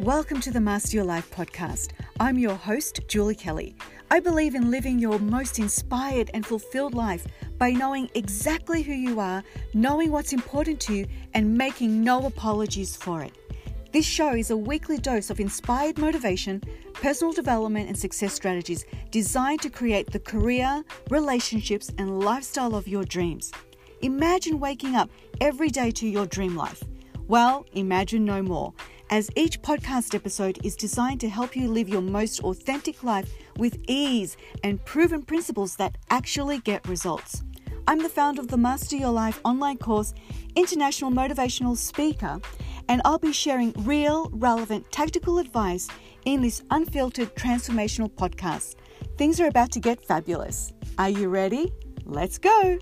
Welcome to the Master Your Life podcast. I'm your host, Julie Kelly. I believe in living your most inspired and fulfilled life by knowing exactly who you are, knowing what's important to you, and making no apologies for it. This show is a weekly dose of inspired motivation, personal development, and success strategies designed to create the career, relationships, and lifestyle of your dreams. Imagine waking up every day to your dream life. Well, imagine no more as each podcast episode is designed to help you live your most authentic life with ease and proven principles that actually get results. I'm the founder of the Master Your Life online course, international motivational speaker, and I'll be sharing real, relevant, tactical advice in this unfiltered transformational podcast. Things are about to get fabulous. Are you ready? Let's go!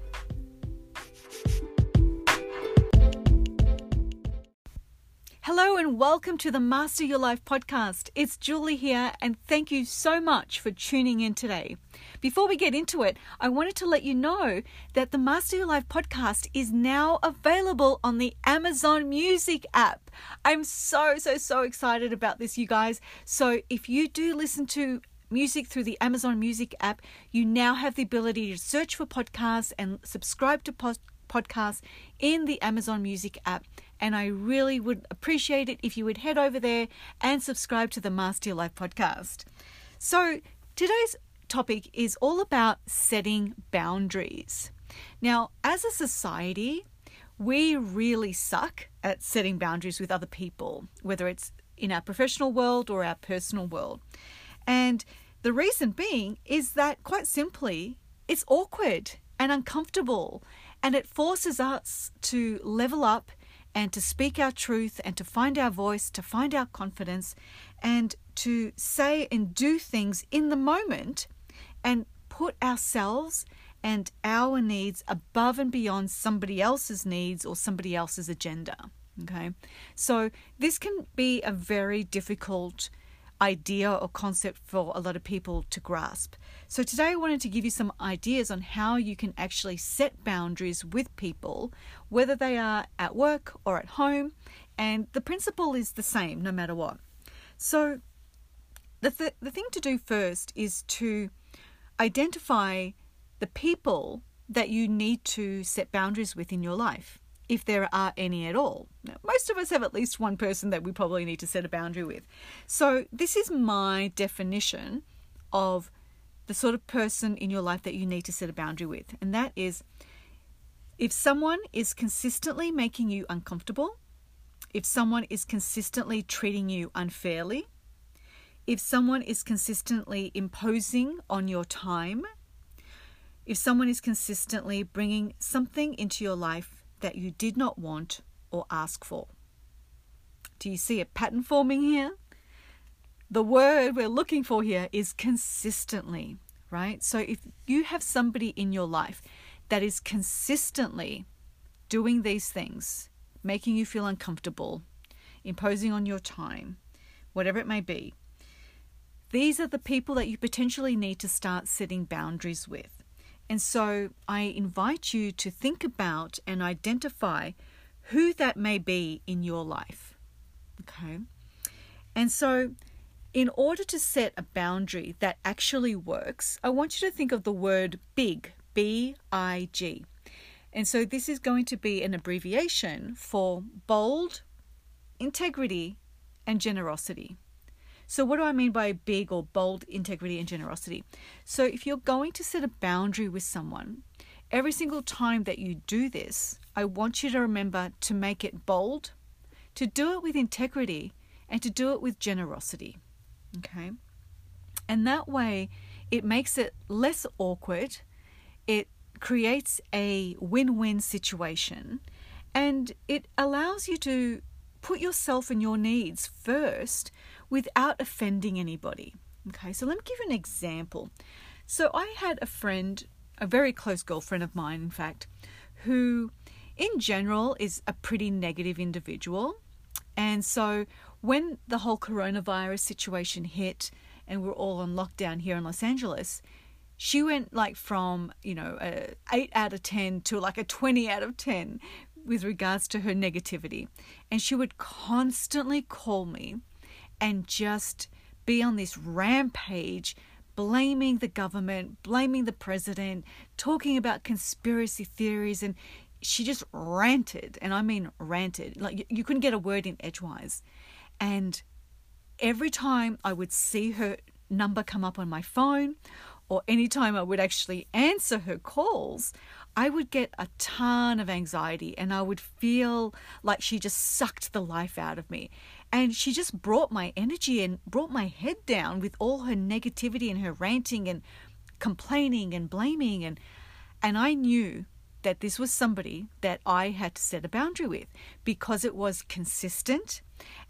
Hello and welcome to the Master Your Life podcast. It's Julie here, and thank you so much for tuning in today. Before we get into it, I wanted to let you know that the Master Your Life podcast is now available on the Amazon Music app. I'm so, so, so excited about this, you guys. So if you do listen to music through the Amazon Music app, you now have the ability to search for podcasts and subscribe to podcasts in the Amazon Music app and I really would appreciate it if you would head over there and subscribe to the Master Your Life podcast. So, today's topic is all about setting boundaries. Now, as a society, we really suck at setting boundaries with other people, whether it's in our professional world or our personal world. And the reason being is that, quite simply, it's awkward and uncomfortable, and it forces us to level up and to speak our truth and to find our voice, to find our confidence, and to say and do things in the moment and put ourselves and our needs above and beyond somebody else's needs or somebody else's agenda. Okay, so this can be a very difficult idea or concept for a lot of people to grasp. So, today I wanted to give you some ideas on how you can actually set boundaries with people, whether they are at work or at home, and the principle is the same no matter what. So, the, th- the thing to do first is to identify the people that you need to set boundaries with in your life if there are any at all. Now, most of us have at least one person that we probably need to set a boundary with. So, this is my definition of the sort of person in your life that you need to set a boundary with, and that is if someone is consistently making you uncomfortable, if someone is consistently treating you unfairly, if someone is consistently imposing on your time, if someone is consistently bringing something into your life that you did not want or ask for. Do you see a pattern forming here? The word we're looking for here is consistently, right? So if you have somebody in your life that is consistently doing these things, making you feel uncomfortable, imposing on your time, whatever it may be, these are the people that you potentially need to start setting boundaries with. And so I invite you to think about and identify who that may be in your life. Okay. And so, in order to set a boundary that actually works, I want you to think of the word big, B I G. And so, this is going to be an abbreviation for bold, integrity, and generosity. So, what do I mean by big or bold integrity and generosity? So, if you're going to set a boundary with someone, every single time that you do this, I want you to remember to make it bold, to do it with integrity, and to do it with generosity. Okay? And that way, it makes it less awkward, it creates a win win situation, and it allows you to put yourself and your needs first without offending anybody. Okay, so let me give you an example. So I had a friend, a very close girlfriend of mine, in fact, who in general is a pretty negative individual. And so when the whole coronavirus situation hit and we're all on lockdown here in Los Angeles, she went like from, you know, a 8 out of 10 to like a 20 out of 10 with regards to her negativity. And she would constantly call me and just be on this rampage blaming the government, blaming the president, talking about conspiracy theories and she just ranted, and I mean ranted. Like you couldn't get a word in edgewise. And every time I would see her number come up on my phone, or anytime I would actually answer her calls, I would get a ton of anxiety and I would feel like she just sucked the life out of me. And she just brought my energy and brought my head down with all her negativity and her ranting and complaining and blaming and and I knew that this was somebody that I had to set a boundary with because it was consistent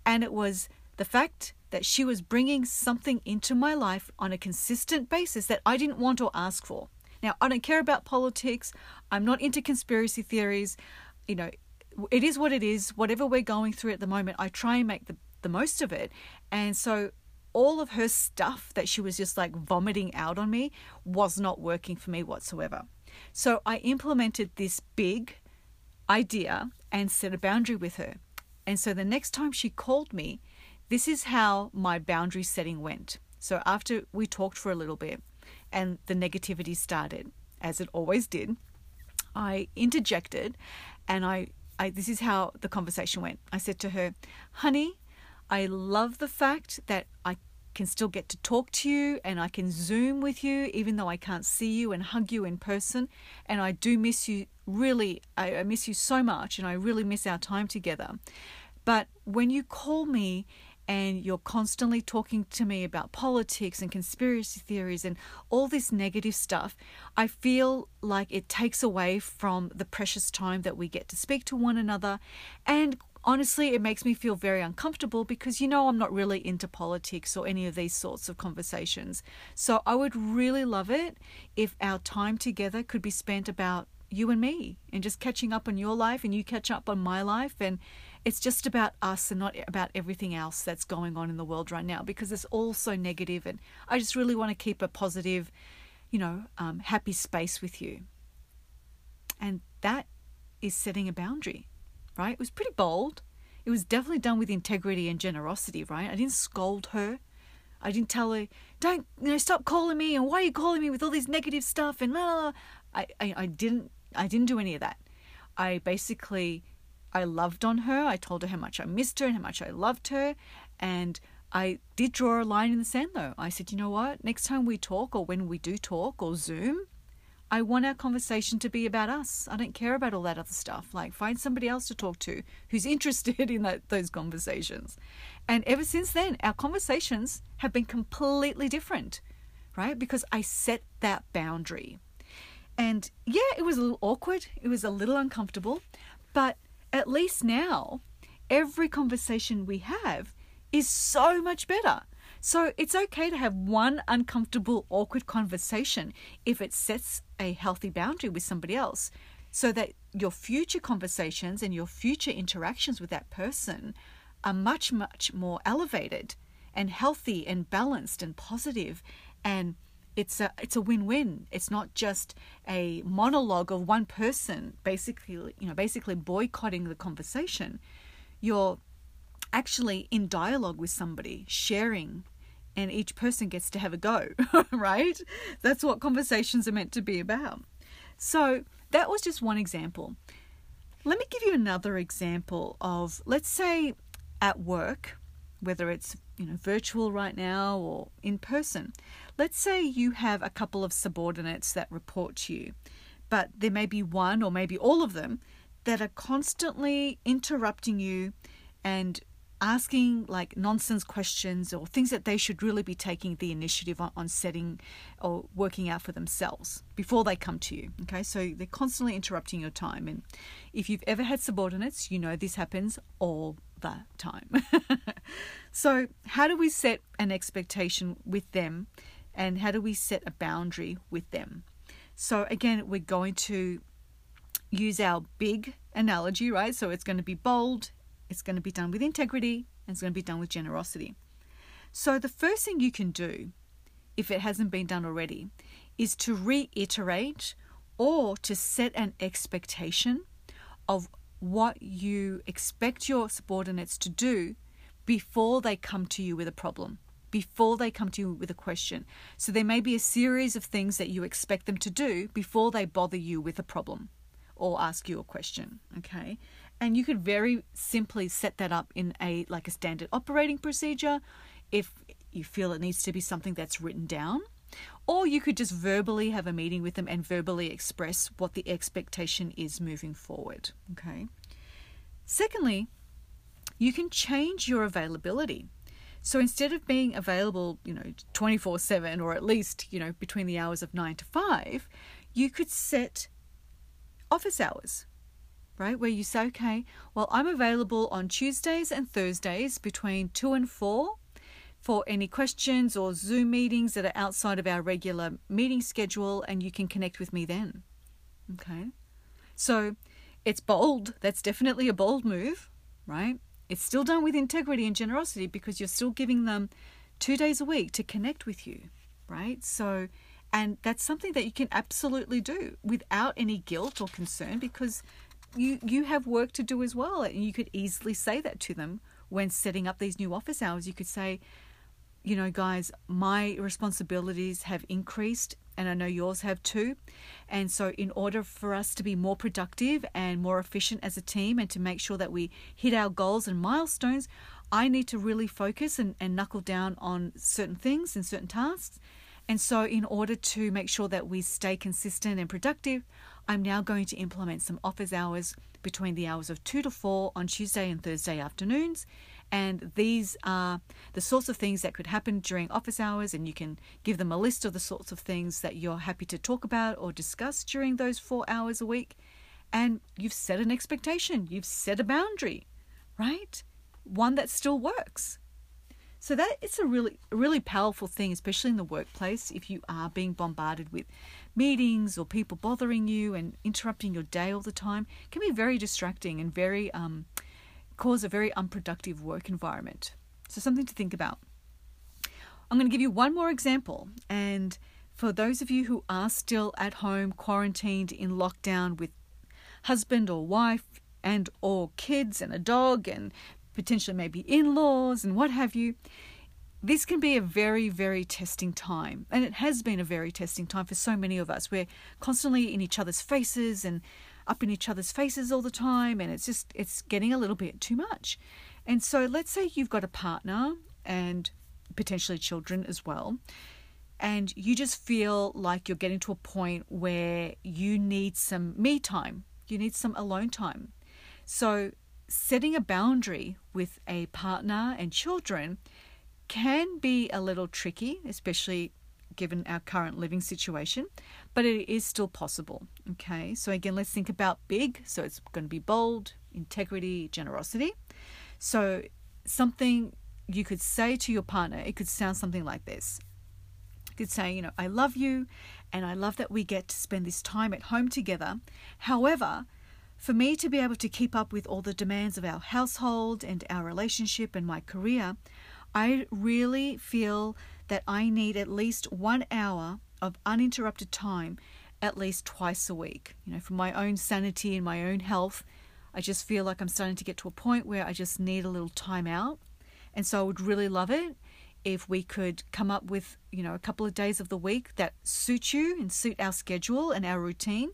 and it was the fact that she was bringing something into my life on a consistent basis that I didn't want or ask for. Now, I don't care about politics. I'm not into conspiracy theories. You know, it is what it is. Whatever we're going through at the moment, I try and make the, the most of it. And so all of her stuff that she was just like vomiting out on me was not working for me whatsoever. So I implemented this big idea and set a boundary with her. And so the next time she called me, this is how my boundary setting went. So after we talked for a little bit and the negativity started, as it always did, I interjected and I, I this is how the conversation went. I said to her, "Honey, I love the fact that I can still get to talk to you and I can Zoom with you, even though I can't see you and hug you in person. And I do miss you really, I, I miss you so much and I really miss our time together. But when you call me and you're constantly talking to me about politics and conspiracy theories and all this negative stuff, I feel like it takes away from the precious time that we get to speak to one another. And honestly, it makes me feel very uncomfortable because you know I'm not really into politics or any of these sorts of conversations. So I would really love it if our time together could be spent about you and me and just catching up on your life and you catch up on my life and it's just about us and not about everything else that's going on in the world right now because it's all so negative and I just really want to keep a positive, you know, um, happy space with you. And that is setting a boundary right? It was pretty bold. It was definitely done with integrity and generosity, right? I didn't scold her. I didn't tell her, don't, you know, stop calling me and why are you calling me with all this negative stuff and la la la. I, I, I didn't, I didn't do any of that. I basically, I loved on her. I told her how much I missed her and how much I loved her. And I did draw a line in the sand though. I said, you know what? Next time we talk or when we do talk or Zoom, I want our conversation to be about us. I don't care about all that other stuff. Like, find somebody else to talk to who's interested in that, those conversations. And ever since then, our conversations have been completely different, right? Because I set that boundary. And yeah, it was a little awkward, it was a little uncomfortable, but at least now, every conversation we have is so much better. So it's okay to have one uncomfortable, awkward conversation if it sets a healthy boundary with somebody else so that your future conversations and your future interactions with that person are much, much more elevated and healthy and balanced and positive and it's a it's a win-win. It's not just a monologue of one person basically you know basically boycotting the conversation. You're actually in dialogue with somebody, sharing, and each person gets to have a go, right? That's what conversations are meant to be about. So, that was just one example. Let me give you another example of, let's say, at work, whether it's you know virtual right now or in person. Let's say you have a couple of subordinates that report to you, but there may be one or maybe all of them that are constantly interrupting you and asking like nonsense questions or things that they should really be taking the initiative on, on, setting or working out for themselves before they come to you. Okay, so they're constantly interrupting your time. And if you've ever had subordinates, you know this happens all the time. so, how do we set an expectation with them and how do we set a boundary with them? So, again, we're going to use our big analogy, right? So, it's going to be bold, it's going to be done with integrity and it's going to be done with generosity. So, the first thing you can do, if it hasn't been done already, is to reiterate or to set an expectation of what you expect your subordinates to do before they come to you with a problem, before they come to you with a question. So there may be a series of things that you expect them to do before they bother you with a problem or ask you a question, okay? And you could very simply set that up in a like a standard operating procedure if you feel it needs to be something that's written down. Or you could just verbally have a meeting with them and verbally express what the expectation is moving forward. Okay. Secondly, you can change your availability. So instead of being available, you know, 24 7 or at least, you know, between the hours of 9 to 5, you could set office hours, right? Where you say, okay, well, I'm available on Tuesdays and Thursdays between 2 and 4 for any questions or Zoom meetings that are outside of our regular meeting schedule, and you can connect with me then. Okay? So it's bold. That's definitely a bold move, right? It's still done with integrity and generosity because you're still giving them two days a week to connect with you, right? So, and that's something that you can absolutely do without any guilt or concern because you you have work to do as well and you could easily say that to them when setting up these new office hours you could say you know, guys, my responsibilities have increased and I know yours have too. And so, in order for us to be more productive and more efficient as a team and to make sure that we hit our goals and milestones, I need to really focus and, and knuckle down on certain things and certain tasks. And so, in order to make sure that we stay consistent and productive, I'm now going to implement some office hours between the hours of 2 to 4 on Tuesday and Thursday afternoons and these are the sorts of things that could happen during office hours, and you can give them a list of the sorts of things that you're happy to talk about or discuss during those four hours a week. And you've set an expectation, you've set a boundary, right? One that still works. So that it's a really really powerful thing, especially in the workplace, if you are being bombarded with meetings or people bothering you and interrupting your day all the time, can be very distracting and very um, cause a very unproductive work environment. So, something to think about. I'm going to give you one more example. And for those of you who are still at home, quarantined in lockdown with husband or wife and or kids and a dog and potentially maybe in-laws and what have you, this can be a very, very testing time. And it has been a very testing time for so many of us. We're constantly in each other's faces and up in each other's faces all the time and it's just it's getting a little bit too much. And so let's say you've got a partner and potentially children as well and you just feel like you're getting to a point where you need some me time. You need some alone time. So setting a boundary with a partner and children can be a little tricky, especially given our current living situation, but it is still possible. Okay, so again, let's think about big. So it's going to be bold, integrity, generosity. So something you could say to your partner, it could sound something like this. You could say, you know, I love you and I love that we get to spend this time at home together. However, for me to be able to keep up with all the demands of our household and our relationship and my career, I really feel that I need at least one hour of uninterrupted time at least twice a week. You know, for my own sanity and my own health, I just feel like I'm starting to get to a point where I just need a little time out. And so I would really love it if we could come up with, you know, a couple of days of the week that suit you and suit our schedule and our routine,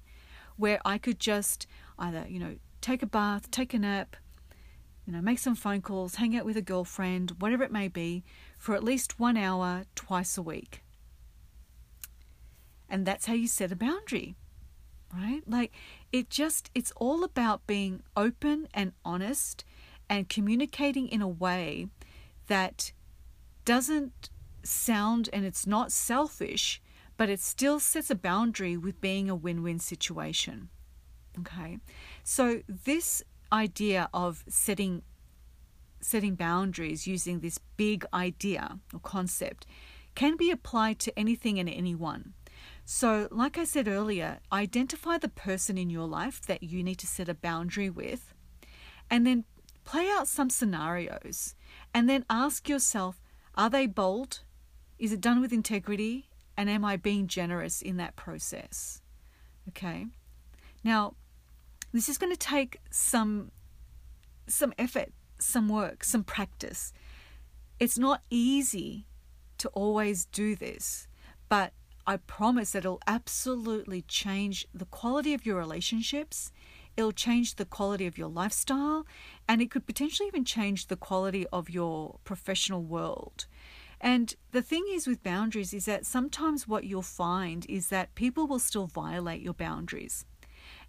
where I could just either, you know, take a bath, take a nap, you know, make some phone calls, hang out with a girlfriend, whatever it may be, for at least one hour twice a week. And that's how you set a boundary, right? Like it just, it's all about being open and honest and communicating in a way that doesn't sound and it's not selfish, but it still sets a boundary with being a win win situation. Okay, so this idea of setting setting boundaries using this big idea or concept can be applied to anything and anyone. So, like I said earlier, identify the person in your life that you need to set a boundary with, and then play out some scenarios, and then ask yourself are they bold? Is it done with integrity? And am I being generous in that process? Okay. Now, this is going to take some some effort some work, some practice. It's not easy to always do this, but I promise that it'll absolutely change the quality of your relationships. It'll change the quality of your lifestyle, and it could potentially even change the quality of your professional world. And the thing is with boundaries is that sometimes what you'll find is that people will still violate your boundaries.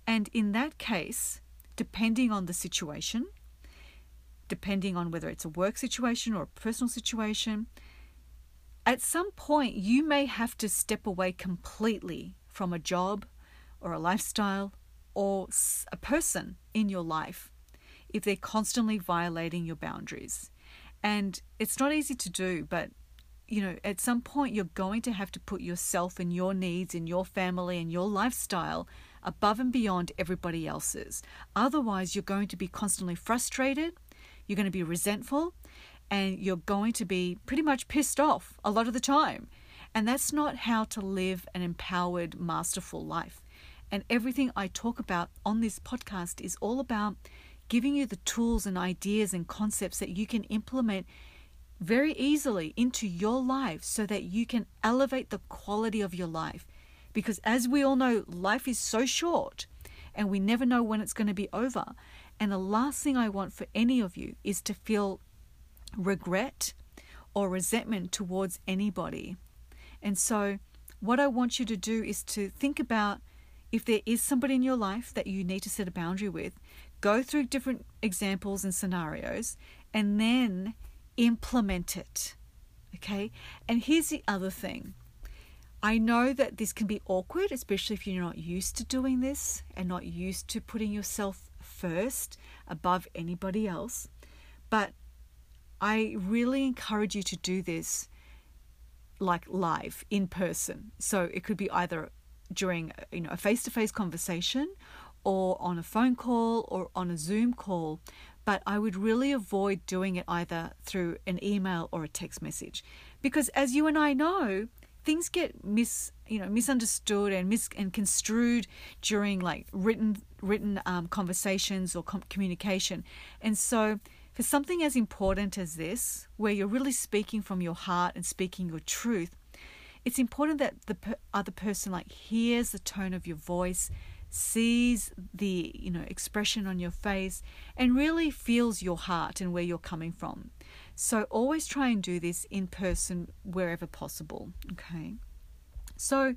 And in that case, depending on the situation, depending on whether it's a work situation or a personal situation, at some point you may have to step away completely from a job or a lifestyle or a person in your life if they're constantly violating your boundaries. And it's not easy to do, but you know, at some point you're going to have to put yourself and your needs and your family and your lifestyle above and beyond everybody else's. Otherwise, you're going to be constantly frustrated, you're going to be resentful, and you're going to be pretty much pissed off a lot of the time. And that's not how to live an empowered, masterful life. And everything I talk about on this podcast is all about giving you the tools and ideas and concepts that you can implement very easily into your life so that you can elevate the quality of your life. Because as we all know, life is so short and we never know when it's going to be over. And the last thing I want for any of you is to feel regret or resentment towards anybody. And so, what I want you to do is to think about if there is somebody in your life that you need to set a boundary with, go through different examples and scenarios, and then implement it. Okay? And here's the other thing. I know that this can be awkward, especially if you're not used to doing this and not used to putting yourself first above anybody else. But I really encourage you to do this like live in person. So it could be either during you know a face-to-face conversation or on a phone call or on a Zoom call but I would really avoid doing it either through an email or a text message because as you and I know things get mis you know misunderstood and mis and construed during like written written um, conversations or com- communication. And so for something as important as this where you're really speaking from your heart and speaking your truth it's important that the per- other person like hears the tone of your voice sees the you know expression on your face and really feels your heart and where you're coming from. So always try and do this in person wherever possible okay so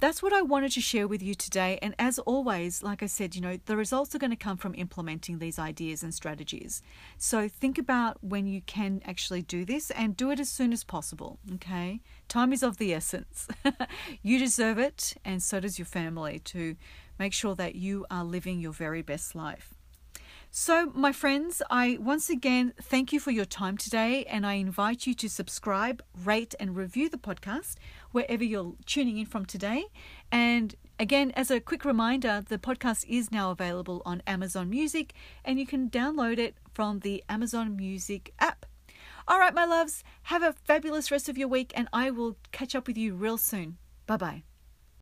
that's what I wanted to share with you today. And as always, like I said, you know, the results are going to come from implementing these ideas and strategies. So think about when you can actually do this and do it as soon as possible. Okay. Time is of the essence. you deserve it, and so does your family to make sure that you are living your very best life. So, my friends, I once again thank you for your time today, and I invite you to subscribe, rate, and review the podcast wherever you're tuning in from today. And again, as a quick reminder, the podcast is now available on Amazon Music, and you can download it from the Amazon Music app. All right, my loves, have a fabulous rest of your week, and I will catch up with you real soon. Bye bye.